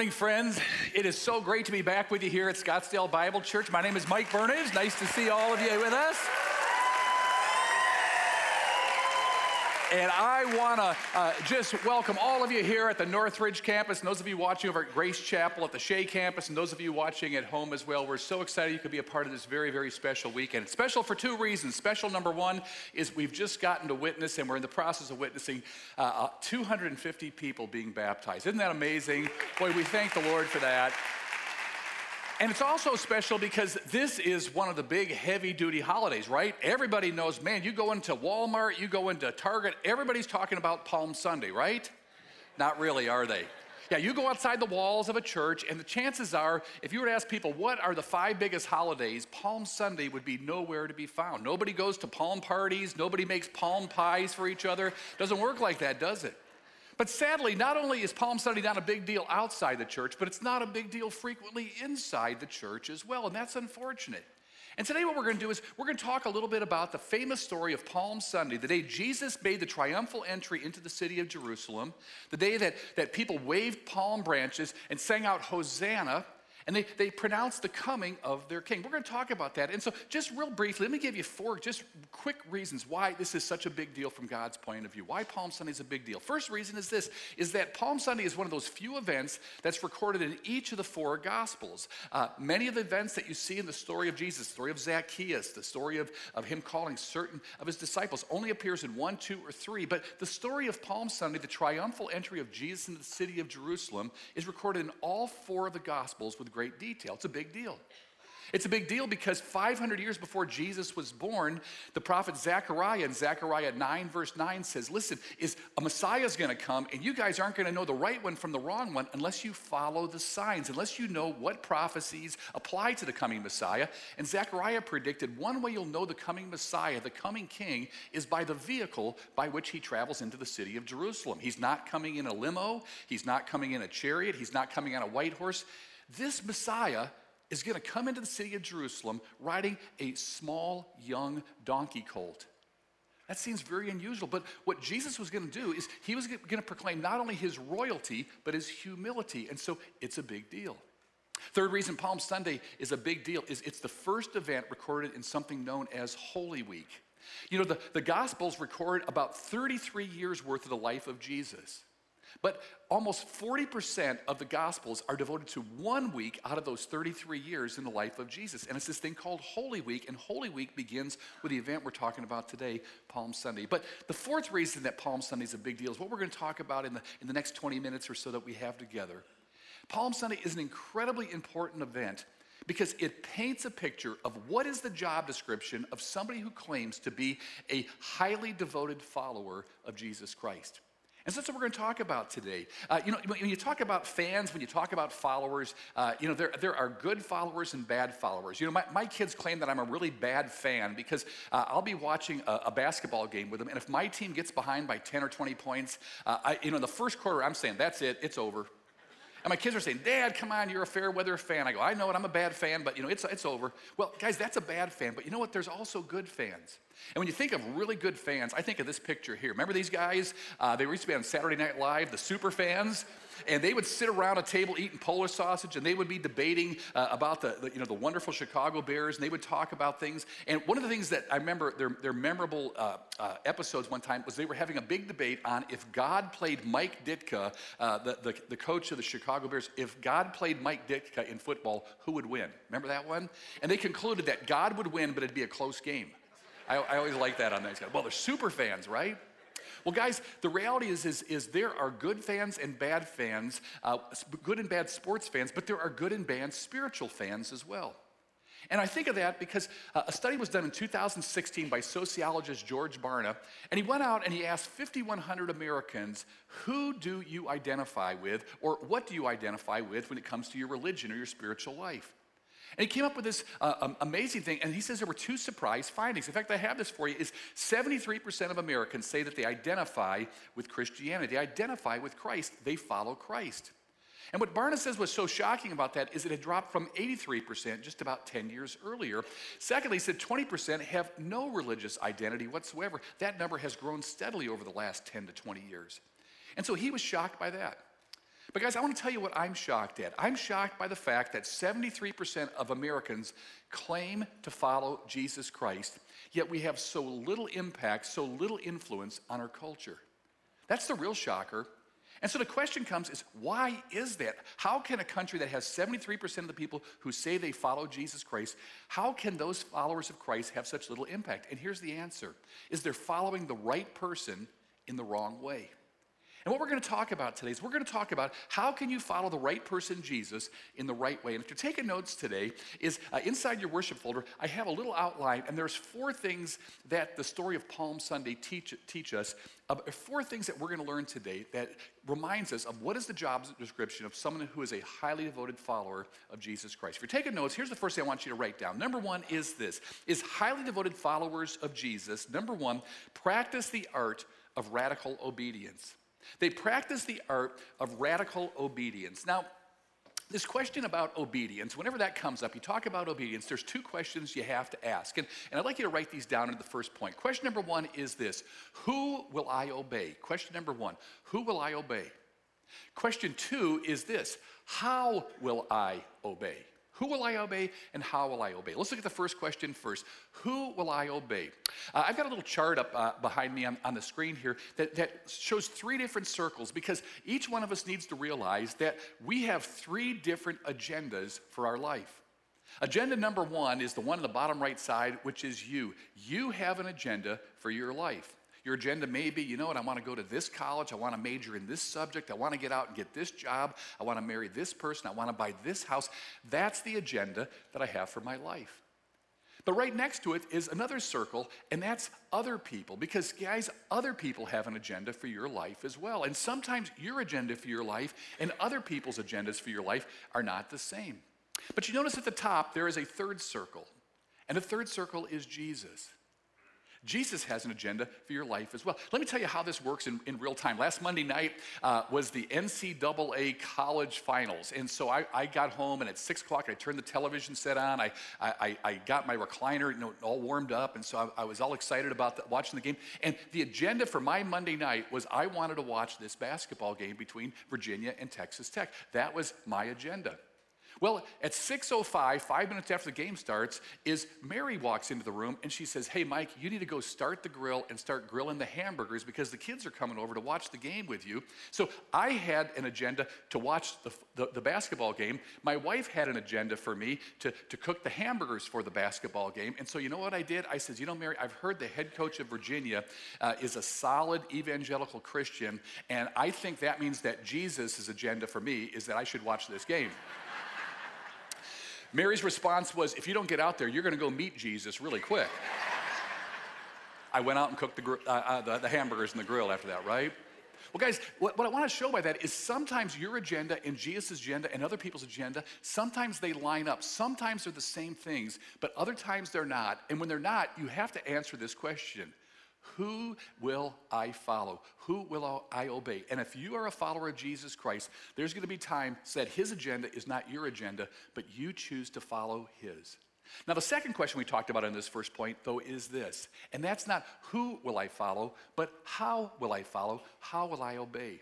morning, friends. It is so great to be back with you here at Scottsdale Bible Church. My name is Mike Burnage. Nice to see all of you with us. And I want to uh, just welcome all of you here at the Northridge campus, and those of you watching over at Grace Chapel at the Shea campus, and those of you watching at home as well. We're so excited you could be a part of this very, very special weekend. It's special for two reasons. Special number one is we've just gotten to witness, and we're in the process of witnessing uh, uh, 250 people being baptized. Isn't that amazing? Boy, we thank the Lord for that. And it's also special because this is one of the big heavy duty holidays, right? Everybody knows, man, you go into Walmart, you go into Target, everybody's talking about Palm Sunday, right? Not really, are they? Yeah, you go outside the walls of a church, and the chances are, if you were to ask people, what are the five biggest holidays, Palm Sunday would be nowhere to be found. Nobody goes to palm parties, nobody makes palm pies for each other. Doesn't work like that, does it? But sadly, not only is Palm Sunday not a big deal outside the church, but it's not a big deal frequently inside the church as well, and that's unfortunate. And today, what we're going to do is we're going to talk a little bit about the famous story of Palm Sunday, the day Jesus made the triumphal entry into the city of Jerusalem, the day that, that people waved palm branches and sang out Hosanna and they, they pronounce the coming of their king. We're going to talk about that. And so, just real briefly, let me give you four just quick reasons why this is such a big deal from God's point of view. Why Palm Sunday is a big deal. First reason is this is that Palm Sunday is one of those few events that's recorded in each of the four Gospels. Uh, many of the events that you see in the story of Jesus, the story of Zacchaeus, the story of, of him calling certain of his disciples, only appears in one, two, or three. But the story of Palm Sunday, the triumphal entry of Jesus into the city of Jerusalem, is recorded in all four of the Gospels with great detail. It's a big deal. It's a big deal because 500 years before Jesus was born, the prophet Zechariah in Zechariah 9, verse 9 says, Listen, is a Messiah is going to come, and you guys aren't going to know the right one from the wrong one unless you follow the signs, unless you know what prophecies apply to the coming Messiah. And Zechariah predicted one way you'll know the coming Messiah, the coming king, is by the vehicle by which he travels into the city of Jerusalem. He's not coming in a limo, he's not coming in a chariot, he's not coming on a white horse. This Messiah is going to come into the city of Jerusalem riding a small young donkey colt. That seems very unusual, but what Jesus was going to do is he was going to proclaim not only his royalty, but his humility. And so it's a big deal. Third reason Palm Sunday is a big deal is it's the first event recorded in something known as Holy Week. You know, the, the Gospels record about 33 years worth of the life of Jesus. But almost 40% of the Gospels are devoted to one week out of those 33 years in the life of Jesus. And it's this thing called Holy Week. And Holy Week begins with the event we're talking about today, Palm Sunday. But the fourth reason that Palm Sunday is a big deal is what we're going to talk about in the, in the next 20 minutes or so that we have together. Palm Sunday is an incredibly important event because it paints a picture of what is the job description of somebody who claims to be a highly devoted follower of Jesus Christ. And so that's what we're going to talk about today. Uh, you know, when you talk about fans, when you talk about followers, uh, you know, there, there are good followers and bad followers. You know, my, my kids claim that I'm a really bad fan because uh, I'll be watching a, a, basketball game with them, and if my team gets behind by 10 or 20 points, uh, I, you know, in the first quarter, I'm saying, that's it, it's over. And my kids are saying, Dad, come on, you're a fair weather fan. I go, I know it, I'm a bad fan, but you know, it's, it's over. Well, guys, that's a bad fan, but you know what? There's also good fans. And when you think of really good fans, I think of this picture here. Remember these guys? Uh, they used to be on Saturday Night Live, the super fans and they would sit around a table eating Polish sausage, and they would be debating uh, about the, the, you know, the wonderful Chicago Bears, and they would talk about things. And one of the things that I remember their, their memorable uh, uh, episodes one time was they were having a big debate on if God played Mike Ditka, uh, the, the, the coach of the Chicago Bears, if God played Mike Ditka in football, who would win? Remember that one? And they concluded that God would win, but it'd be a close game. I, I always like that on that. guys. Well, they're super fans, right? Well, guys, the reality is, is, is there are good fans and bad fans, uh, good and bad sports fans, but there are good and bad spiritual fans as well. And I think of that because uh, a study was done in 2016 by sociologist George Barna, and he went out and he asked 5,100 Americans, who do you identify with, or what do you identify with when it comes to your religion or your spiritual life? And he came up with this uh, um, amazing thing, and he says there were two surprise findings. In fact, I have this for you, is 73% of Americans say that they identify with Christianity. They identify with Christ. They follow Christ. And what Barna says was so shocking about that is it had dropped from 83% just about 10 years earlier. Secondly, he said 20% have no religious identity whatsoever. That number has grown steadily over the last 10 to 20 years. And so he was shocked by that. But, guys, I want to tell you what I'm shocked at. I'm shocked by the fact that 73% of Americans claim to follow Jesus Christ, yet we have so little impact, so little influence on our culture. That's the real shocker. And so the question comes is why is that? How can a country that has 73% of the people who say they follow Jesus Christ, how can those followers of Christ have such little impact? And here's the answer. Is they're following the right person in the wrong way. And what we're going to talk about today is we're going to talk about how can you follow the right person, Jesus, in the right way. And if you're taking notes today, is uh, inside your worship folder, I have a little outline, and there's four things that the story of Palm Sunday teach, teach us. Uh, four things that we're going to learn today that reminds us of what is the job description of someone who is a highly devoted follower of Jesus Christ. If you're taking notes, here's the first thing I want you to write down. Number one is this: is highly devoted followers of Jesus. Number one, practice the art of radical obedience. They practice the art of radical obedience. Now, this question about obedience, whenever that comes up, you talk about obedience, there's two questions you have to ask. And, and I'd like you to write these down in the first point. Question number one is this Who will I obey? Question number one Who will I obey? Question two is this How will I obey? Who will I obey and how will I obey? Let's look at the first question first. Who will I obey? Uh, I've got a little chart up uh, behind me on, on the screen here that, that shows three different circles because each one of us needs to realize that we have three different agendas for our life. Agenda number one is the one on the bottom right side, which is you. You have an agenda for your life. Your agenda may be, you know what, I want to go to this college, I want to major in this subject, I want to get out and get this job, I want to marry this person, I want to buy this house. That's the agenda that I have for my life. But right next to it is another circle, and that's other people. Because, guys, other people have an agenda for your life as well. And sometimes your agenda for your life and other people's agendas for your life are not the same. But you notice at the top, there is a third circle. And the third circle is Jesus. Jesus has an agenda for your life as well. Let me tell you how this works in, in real time. Last Monday night uh, was the NCAA college finals. And so I, I, got home, and at 6 o'clock, I turned the television set on. I, I, I got my recliner you know, all warmed up, and so I, I was all excited about the, watching the game. And the agenda for my Monday night was I wanted to watch this basketball game between Virginia and Texas Tech. That was my agenda. Well, at 6:05, 5 minutes after the game starts, is Mary walks into the room and she says, "Hey Mike, you need to go start the grill and start grilling the hamburgers because the kids are coming over to watch the game with you." So I had an agenda to watch the, the, the basketball game. My wife had an agenda for me to, to cook the hamburgers for the basketball game. And so you know what I did? I said, "You know, Mary, I've heard the head coach of Virginia uh, is a solid evangelical Christian, and I think that means that Jesus' agenda for me is that I should watch this game." Mary's response was, If you don't get out there, you're going to go meet Jesus really quick. I went out and cooked the, uh, uh, the, the, hamburgers in the grill after that, right? Well, guys, what, what I want to show by that is sometimes your agenda and Jesus' agenda and other people's agenda, sometimes they line up. Sometimes they're the same things, but other times they're not. And when they're not, you have to answer this question who will I follow? Who will I obey? And if you are a follower of Jesus Christ, there's going to be times that his agenda is not your agenda, but you choose to follow his. Now, the second question we talked about in this first point, though, is this, and that's not who will I follow, but how will I follow? How will I obey?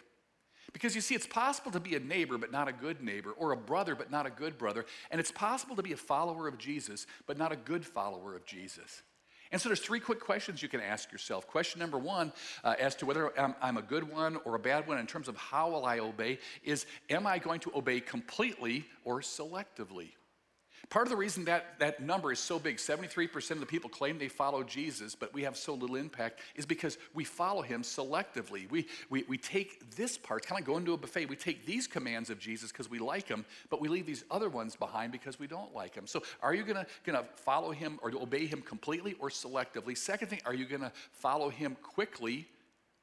Because you see, it's possible to be a neighbor but not a good neighbor, or a brother but not a good brother, and it's possible to be a follower of Jesus but not a good follower of Jesus. And so there's three quick questions you can ask yourself. Question number one, uh, as to whether I'm, I'm, a good one or a bad one in terms of how will I obey, is am I going to obey completely or selectively? Part of the reason that that number is so big, 73% of the people claim they follow Jesus, but we have so little impact, is because we follow him selectively. We, we, we take this part, kind of go into a buffet, we take these commands of Jesus because we like him, but we leave these other ones behind because we don't like him. So are you gonna, gonna follow him or obey him completely or selectively? Second thing, are you gonna follow him quickly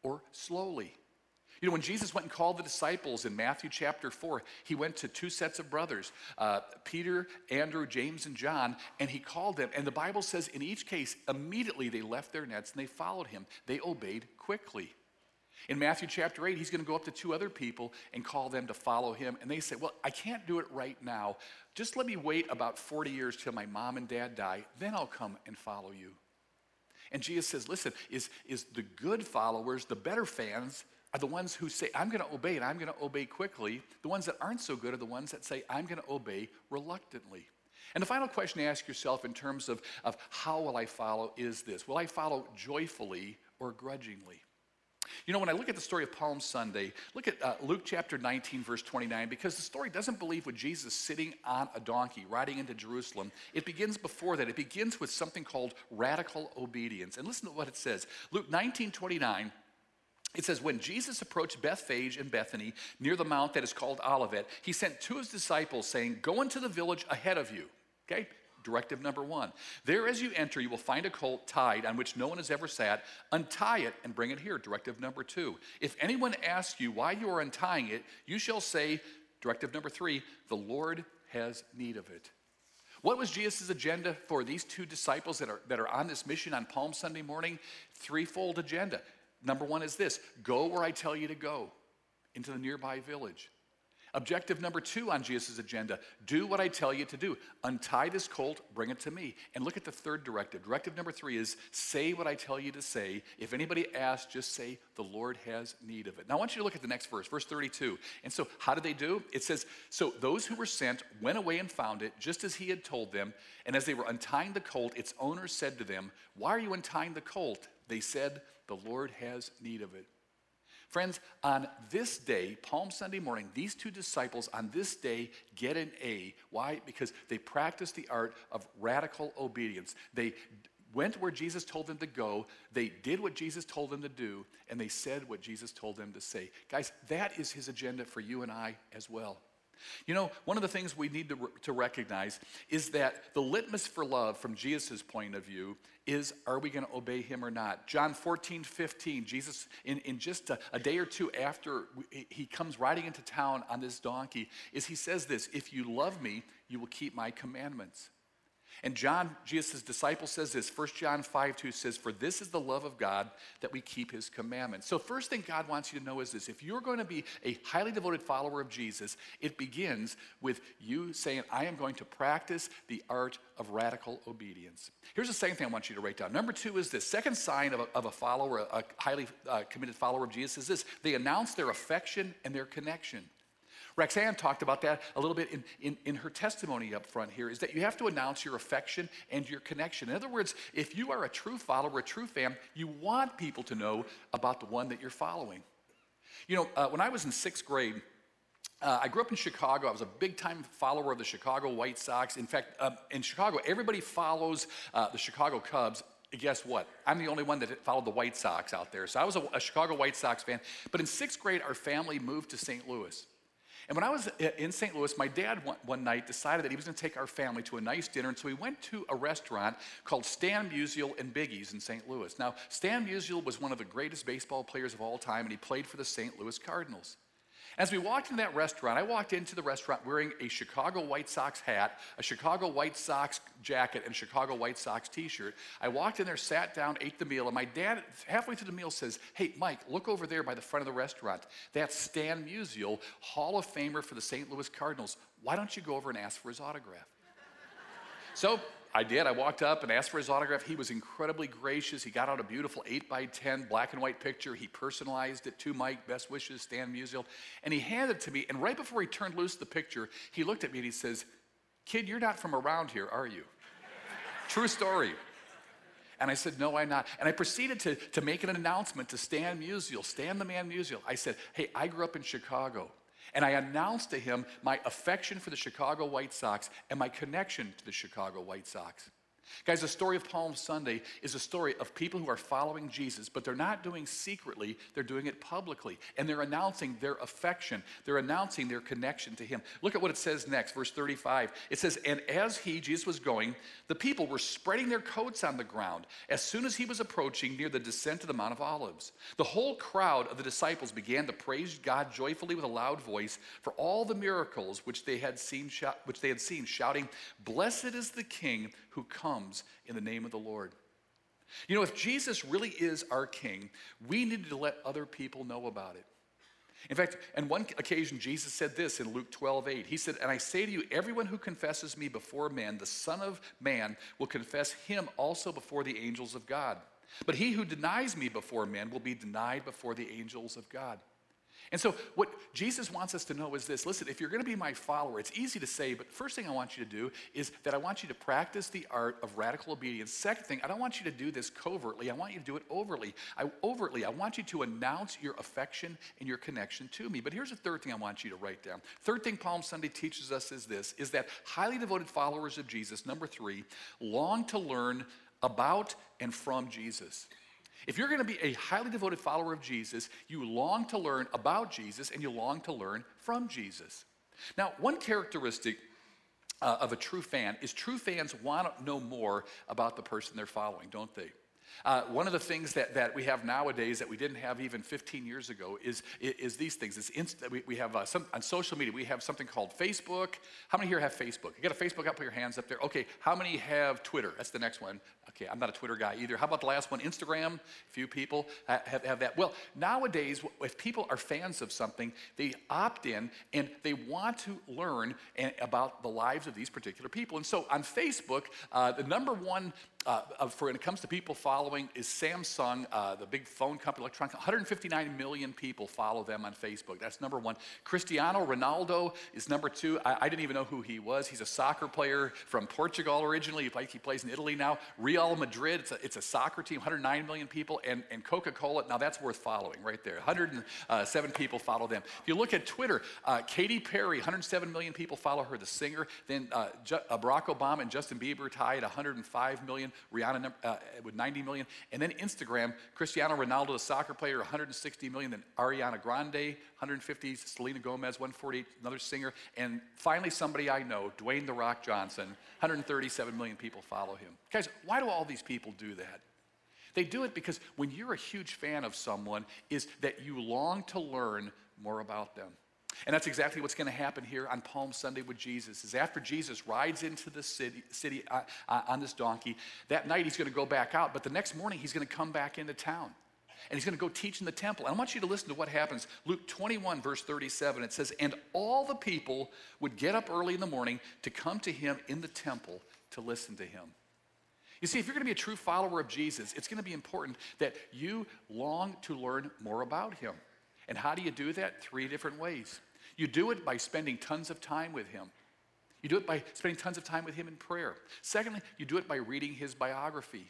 or slowly? You know, when Jesus went and called the disciples in Matthew chapter 4, he went to two sets of brothers uh, Peter, Andrew, James, and John, and he called them. And the Bible says in each case, immediately they left their nets and they followed him. They obeyed quickly. In Matthew chapter 8, he's going to go up to two other people and call them to follow him. And they say, Well, I can't do it right now. Just let me wait about 40 years till my mom and dad die. Then I'll come and follow you. And Jesus says, Listen, is, is the good followers, the better fans, are the ones who say, I'm going to obey and I'm going to obey quickly. The ones that aren't so good are the ones that say, I'm going to obey reluctantly. And the final question to ask yourself in terms of, of how will I follow is this Will I follow joyfully or grudgingly? You know, when I look at the story of Palm Sunday, look at uh, Luke chapter 19, verse 29, because the story doesn't believe with Jesus sitting on a donkey riding into Jerusalem. It begins before that. It begins with something called radical obedience. And listen to what it says Luke 19, 29 it says, when Jesus approached Bethphage and Bethany near the mount that is called Olivet, he sent two of his disciples, saying, Go into the village ahead of you. Okay? Directive number one. There, as you enter, you will find a colt tied on which no one has ever sat. Untie it and bring it here. Directive number two. If anyone asks you why you are untying it, you shall say, Directive number three, the Lord has need of it. What was Jesus' agenda for these two disciples that are, that are on this mission on Palm Sunday morning? Threefold agenda. Number one is this go where I tell you to go, into the nearby village. Objective number two on Jesus' agenda do what I tell you to do. Untie this colt, bring it to me. And look at the third directive. Directive number three is say what I tell you to say. If anybody asks, just say, the Lord has need of it. Now I want you to look at the next verse, verse 32. And so, how did they do? It says, So those who were sent went away and found it, just as he had told them. And as they were untying the colt, its owner said to them, Why are you untying the colt? They said, The Lord has need of it. Friends, on this day, Palm Sunday morning, these two disciples on this day get an A. Why? Because they practiced the art of radical obedience. They went where Jesus told them to go, they did what Jesus told them to do, and they said what Jesus told them to say. Guys, that is his agenda for you and I as well. You know, one of the things we need to, to recognize is that the litmus for love from Jesus' point of view is are we going to obey him or not? John 14, 15, Jesus, in, in just a, a day or two after he comes riding into town on this donkey, is he says this If you love me, you will keep my commandments. And John, Jesus' disciple, says this 1 John 5 2 says, For this is the love of God that we keep his commandments. So, first thing God wants you to know is this if you're going to be a highly devoted follower of Jesus, it begins with you saying, I am going to practice the art of radical obedience. Here's the second thing I want you to write down. Number two is this second sign of a, of a follower, a highly uh, committed follower of Jesus, is this they announce their affection and their connection. Roxanne talked about that a little bit in, in, in, her testimony up front here, is that you have to announce your affection and your connection. In other words, if you are a true follower, a true fan, you want people to know about the one that you're following. You know, uh, when I was in sixth grade, uh, I grew up in Chicago. I was a big time follower of the Chicago White Sox. In fact, um, in Chicago, everybody follows uh, the Chicago Cubs guess what? I'm the only one that followed the White Sox out there. So I was a, a, Chicago White Sox fan. But in sixth grade, our family moved to St. Louis. And when I was uh, in St. Louis, my dad one, one night decided that he was going to take our family to a nice dinner. And so we went to a restaurant called Stan Musial and Biggie's in St. Louis. Now, Stan Musial was one of the greatest baseball players of all time, and he played for the St. Louis Cardinals. As we walked into that restaurant, I walked into the restaurant wearing a Chicago White Sox hat, a Chicago White Sox jacket, and a Chicago White Sox t shirt. I walked in there, sat down, ate the meal, and my dad, halfway through the meal, says, Hey, Mike, look over there by the front of the restaurant. That's Stan Musial, Hall of Famer for the St. Louis Cardinals. Why don't you go over and ask for his autograph? so I did. I walked up and asked for his autograph. He was incredibly gracious. He got out a beautiful 8 by 10 black and white picture. He personalized it to Mike, best wishes, Stan Musial. And he handed it to me. And right before he turned loose the picture, he looked at me and he says, Kid, you're not from around here, are you? True story. And I said, No, I'm not. And I proceeded to, to make an announcement to Stan Musial, Stan the Man Musial. I said, Hey, I grew up in Chicago. And I announced to him my affection for the Chicago White Sox and my connection to the Chicago White Sox. Guys, the story of Palm Sunday is a story of people who are following Jesus, but they're not doing secretly, they're doing it publicly. And they're announcing their affection, they're announcing their connection to Him. Look at what it says next, verse 35. It says, And as he, Jesus, was going, the people were spreading their coats on the ground as soon as he was approaching near the descent of the Mount of Olives. The whole crowd of the disciples began to praise God joyfully with a loud voice for all the miracles which they had seen, which they had seen shouting, Blessed is the King who comes in the name of the Lord. You know, if Jesus really is our king, we need to let other people know about it. In fact, on one occasion, Jesus said this in Luke 12, 8. He said, And I say to you, everyone who confesses me before men, the Son of Man will confess him also before the angels of God. But he who denies me before men will be denied before the angels of God. And so, what Jesus wants us to know is this listen, if you're going to be my follower, it's easy to say, but first thing I want you to do is that I want you to practice the art of radical obedience. Second thing, I don't want you to do this covertly, I want you to do it overtly. I, overtly, I want you to announce your affection and your connection to me. But here's the third thing I want you to write down. Third thing Palm Sunday teaches us is this is that highly devoted followers of Jesus, number three, long to learn about and from Jesus. If you're going to be a highly devoted follower of Jesus, you long to learn about Jesus and you long to learn from Jesus. Now, one characteristic uh, of a true fan is true fans want to know more about the person they're following, don't they? Uh, one of the things that, that we have nowadays that we didn't have even 15 years ago is, is these things. It's inst- we, we have uh, some, on social media, we have something called Facebook. How many here have Facebook? You got a Facebook up, put your hands up there. Okay, how many have Twitter? That's the next one. Okay, I'm not a Twitter guy either. How about the last one? Instagram? A few people have, have that. Well, nowadays, if people are fans of something, they opt in and they want to learn about the lives of these particular people. And so on Facebook, uh, the number one uh, for when it comes to people following is Samsung, uh, the big phone company, electronic. 159 million people follow them on Facebook. That's number one. Cristiano Ronaldo is number two. I, I didn't even know who he was. He's a soccer player from Portugal originally. He, he plays in Italy now. Real Madrid, it's a, it's a soccer team, 109 million people. And, and Coca Cola, now that's worth following right there. 107 people follow them. If you look at Twitter, uh, Katy Perry, 107 million people follow her, the singer. Then uh, uh, Barack Obama and Justin Bieber tied 105 million. Rihanna uh, with 90 million. And then Instagram, Cristiano Ronaldo, the soccer player, 160 million. Then Ariana Grande, 150. Selena Gomez, 148, another singer. And finally, somebody I know, Dwayne The Rock Johnson, 137 million people follow him. Guys, why do all these people do that? They do it because when you're a huge fan of someone, is that you long to learn more about them. And that's exactly what's going to happen here on Palm Sunday with Jesus. Is after Jesus rides into the city, city uh, uh, on this donkey, that night he's going to go back out, but the next morning he's going to come back into town. And he's going to go teach in the temple. And I want you to listen to what happens. Luke 21, verse 37, it says, And all the people would get up early in the morning to come to him in the temple to listen to him. You see, if you're going to be a true follower of Jesus, it's going to be important that you long to learn more about him. And how do you do that? Three different ways. You do it by spending tons of time with Him. You do it by spending tons of time with Him in prayer. Secondly, you do it by reading His biography.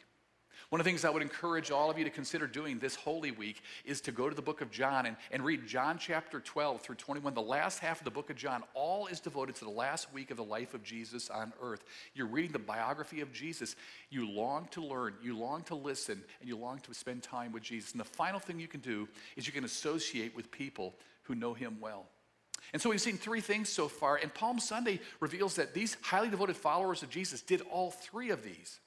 One of the things I would encourage all of you to consider doing this Holy Week is to go to the book of John and, and read John chapter 12 through 21. The last half of the book of John, all is devoted to the last week of the life of Jesus on earth. You're reading the biography of Jesus. You long to learn, you long to listen, and you long to spend time with Jesus. And the final thing you can do is you can associate with people who know him well. And so we've seen three things so far, and Palm Sunday reveals that these highly devoted followers of Jesus did all three of these.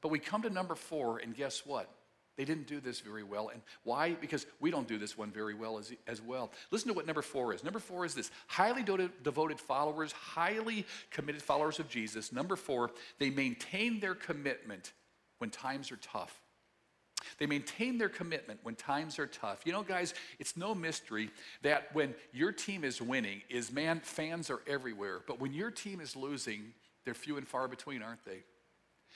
But we come to number four, and guess what? They didn't do this very well. And why? Because we don't do this one very well as, as well. Listen to what number four is. Number four is this highly devoted followers, highly committed followers of Jesus. Number four, they maintain their commitment when times are tough. They maintain their commitment when times are tough. You know, guys, it's no mystery that when your team is winning, is man, fans are everywhere. But when your team is losing, they're few and far between, aren't they?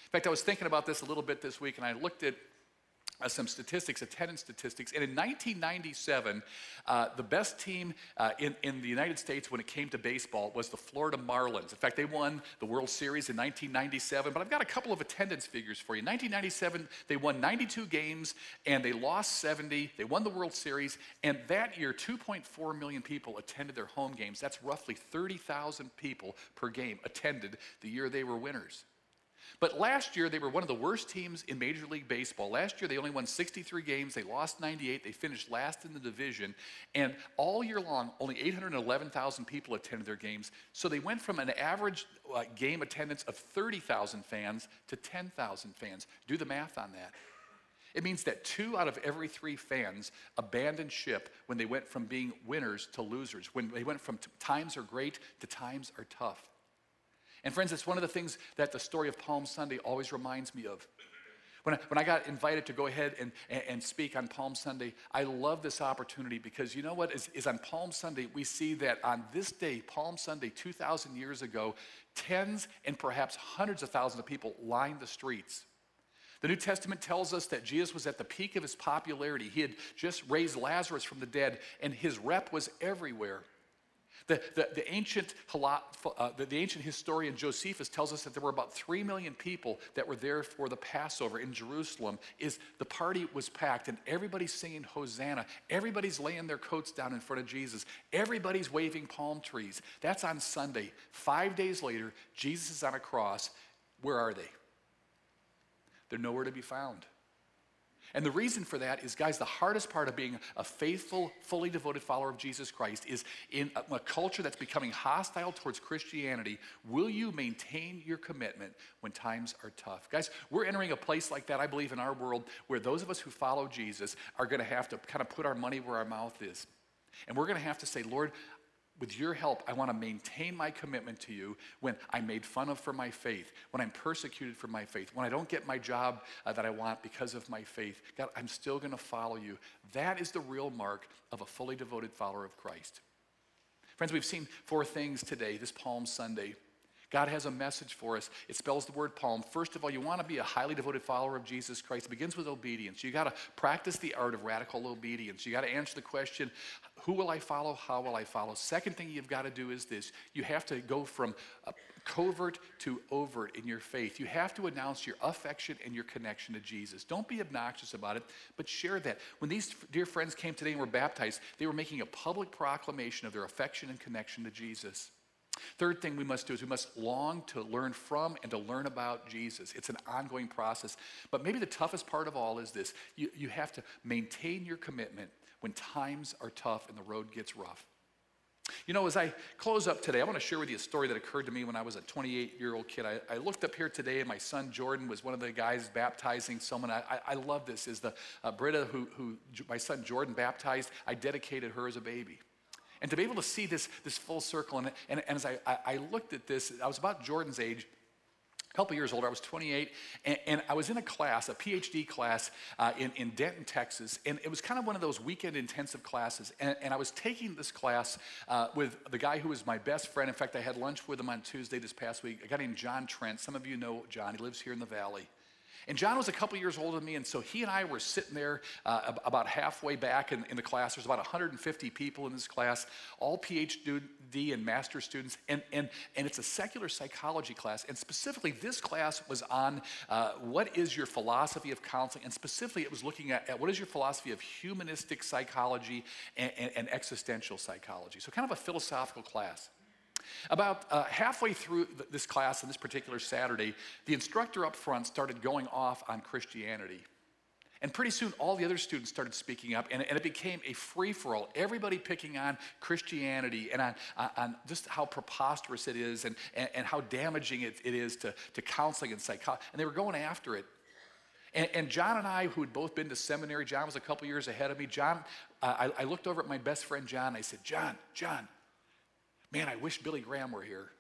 In fact, I was thinking about this a little bit this week, and I looked at uh, some statistics, attendance statistics. And in 1997, uh, the best team uh, in, in the United States when it came to baseball was the Florida Marlins. In fact, they won the World Series in 1997. But I've got a couple of attendance figures for you. In 1997, they won 92 games and they lost 70. They won the World Series. And that year, 2.4 million people attended their home games. That's roughly 30,000 people per game attended the year they were winners. But last year, they were one of the worst teams in Major League Baseball. Last year, they only won 63 games. They lost 98. They finished last in the division. And all year long, only 811,000 people attended their games. So they went from an average uh, game attendance of 30,000 fans to 10,000 fans. Do the math on that. It means that two out of every three fans abandoned ship when they went from being winners to losers, when they went from times are great to times are tough. And friends, it's one of the things that the story of Palm Sunday always reminds me of. When I, when I got invited to go ahead and, and, and speak on Palm Sunday, I love this opportunity because you know what? Is, is on Palm Sunday, we see that on this day, Palm Sunday, 2,000 years ago, tens and perhaps hundreds of thousands of people lined the streets. The New Testament tells us that Jesus was at the peak of his popularity. He had just raised Lazarus from the dead, and his rep was everywhere. The, the, the, ancient, uh, the, the, ancient historian Josephus tells us that there were about 3 million people that were there for the Passover in Jerusalem. Is the party was packed and everybody's singing Hosanna. Everybody's laying their coats down in front of Jesus. Everybody's waving palm trees. That's on Sunday. Five days later, Jesus is on a cross. Where are they? They're nowhere to be found. And the reason for that is, guys, the hardest part of being a faithful, fully devoted follower of Jesus Christ is in a, a, culture that's becoming hostile towards Christianity, will you maintain your commitment when times are tough? Guys, we're entering a place like that, I believe, in our world where those of us who follow Jesus are going to have to kind of put our money where our mouth is. And we're going to have to say, Lord, with your help, I want to maintain my commitment to you when I'm made fun of for my faith, when I'm persecuted for my faith, when I don't get my job uh, that I want because of my faith. God, I'm still going to follow you. That is the real mark of a fully devoted follower of Christ. Friends, we've seen four things today, this Palm Sunday. God has a message for us. It spells the word palm. First of all, you want to be a highly devoted follower of Jesus Christ. It begins with obedience. You got to practice the art of radical obedience. You got to answer the question, who will I follow? How will I follow? Second thing you've got to do is this you have to go from covert to overt in your faith. You have to announce your affection and your connection to Jesus. Don't be obnoxious about it, but share that. When these dear friends came today and were baptized, they were making a public proclamation of their affection and connection to Jesus. Third thing we must do is we must long to learn from and to learn about Jesus. It's an ongoing process. But maybe the toughest part of all is this you, you have to maintain your commitment when times are tough and the road gets rough. You know, as I close up today, I want to share with you a story that occurred to me when I was a 28 year old kid. I, I, looked up here today, and my son Jordan was one of the guys baptizing someone. I, I, I love this. Is the uh, Britta, who, who my son Jordan baptized, I dedicated her as a baby. And to be able to see this, this full circle, and, and, and as I, I looked at this, I was about Jordan's age, a couple years older. I was 28, and, and, I was in a class, a PhD class uh, in, in Denton, Texas, and it was kind of one of those weekend intensive classes. And, and I was taking this class uh, with the guy who was my best friend. In fact, I had lunch with him on Tuesday this past week. A guy named John Trent. Some of you know John. He lives here in the Valley. And John was a couple years older than me, and so he and I were sitting there uh, about halfway back in, in, the class. There's about 150 people in this class, all PhD and master students, and, and, and it's a secular psychology class. And specifically, this class was on uh, what is your philosophy of counseling, and specifically, it was looking at, at what is your philosophy of humanistic psychology and, and, and existential psychology. So, kind of a philosophical class. About uh, halfway through th- this class on this particular Saturday, the instructor up front started going off on Christianity. And pretty soon, all the other students started speaking up, and, and it became a free for all. Everybody picking on Christianity and on, on just how preposterous it is and, and, and how damaging it, it is to, to counseling and psychology. And they were going after it. And, and, John and I, who had both been to seminary, John was a couple years ahead of me. John, uh, I, I, looked over at my best friend John. I said, John, John, Man, I wish Billy Graham were here.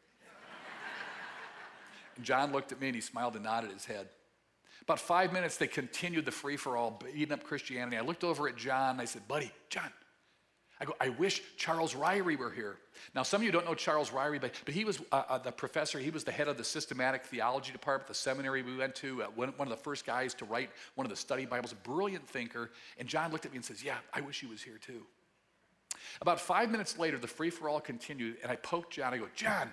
and John looked at me and he smiled and nodded his head. About five minutes, they continued the free for all, beating up Christianity. I looked over at John and I said, Buddy, John, I go, I wish Charles Ryrie were here. Now, some of you don't know Charles Ryrie, but, but he was uh, uh, the professor. He was the head of the systematic theology department, the seminary we went to, uh, one, one, of the first guys to write one of the study Bibles, a brilliant thinker. And John looked at me and says, Yeah, I wish he was here too. About five minutes later, the free for all continued, and I poked John. I go, John,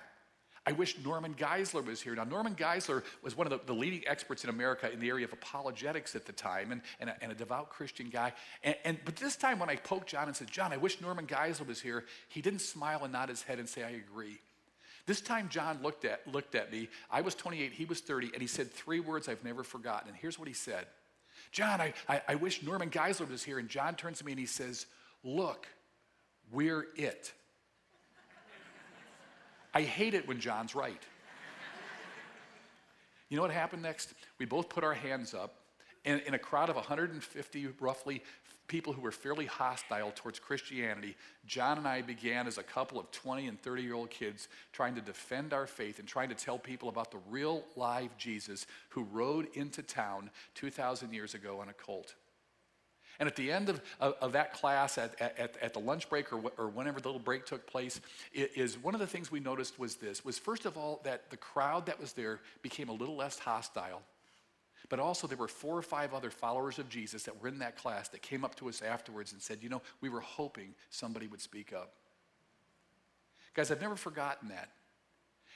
I wish Norman Geisler was here. Now, Norman Geisler was one of the, the leading experts in America in the area of apologetics at the time and, and, a, and a devout Christian guy. And, and, but this time, when I poked John and said, John, I wish Norman Geisler was here, he didn't smile and nod his head and say, I agree. This time, John looked at, looked at me. I was 28, he was 30, and he said three words I've never forgotten. And here's what he said John, I, I, I wish Norman Geisler was here. And John turns to me and he says, Look, we're it. I hate it when John's right. You know what happened next? We both put our hands up. And in a crowd of 150, roughly, people who were fairly hostile towards Christianity, John and I began as a couple of 20 and 30 year old kids trying to defend our faith and trying to tell people about the real live Jesus who rode into town 2,000 years ago on a colt. And at the end of, of, of that class, at, at, at, the lunch break or, or whenever the little break took place, is one of the things we noticed was this, was first of all, that the crowd that was there became a little less hostile. But also, there were four or five other followers of Jesus that were in that class that came up to us afterwards and said, You know, we were hoping somebody would speak up. Guys, I've never forgotten that.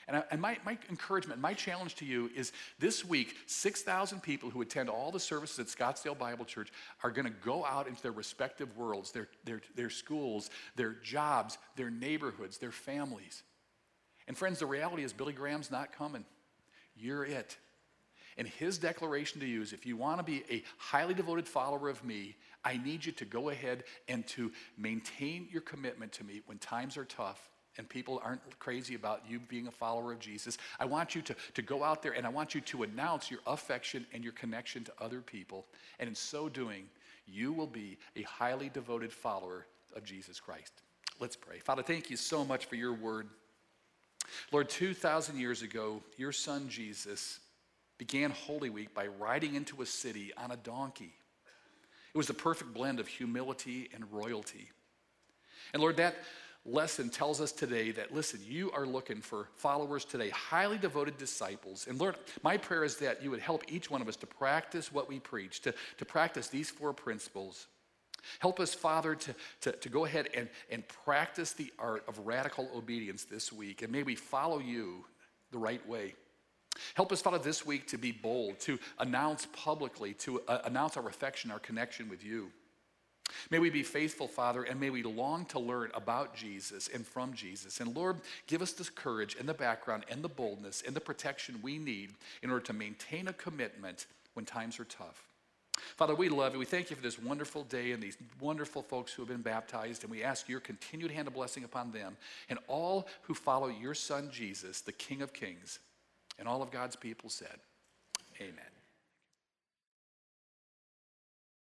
And, I, and my, my encouragement, my challenge to you is this week, 6,000 people who attend all the services at Scottsdale Bible Church are going to go out into their respective worlds, their, their, their schools, their jobs, their neighborhoods, their families. And friends, the reality is Billy Graham's not coming. You're it. And his declaration to you is if you want to be a highly devoted follower of me, I need you to go ahead and to maintain your commitment to me when times are tough and people aren't crazy about you being a follower of Jesus. I want you to, to go out there and I want you to announce your affection and your connection to other people. And in so doing, you will be a highly devoted follower of Jesus Christ. Let's pray. Father, thank you so much for your word. Lord, 2,000 years ago, your son Jesus began Holy Week by riding into a city on a donkey. It was the perfect blend of humility and royalty. And Lord, that lesson tells us today that, listen, you are looking for followers today, highly devoted disciples. And Lord, my prayer is that you would help each one of us to practice what we preach, to, to practice these four principles. Help us, Father, to, to, to go ahead and, and practice the art of radical obedience this week. And may we follow you the right way. Help us, Father, this week to be bold, to announce publicly, to uh, announce our affection, our connection with you. May we be faithful, Father, and may we long to learn about Jesus and from Jesus. And Lord, give us the courage and the background and the boldness and the protection we need in order to maintain a commitment when times are tough. Father, we love you. We thank you for this wonderful day and these wonderful folks who have been baptized, and we ask your continued hand of blessing upon them and all who follow your Son, Jesus, the King of Kings. And all of God's people said, Amen.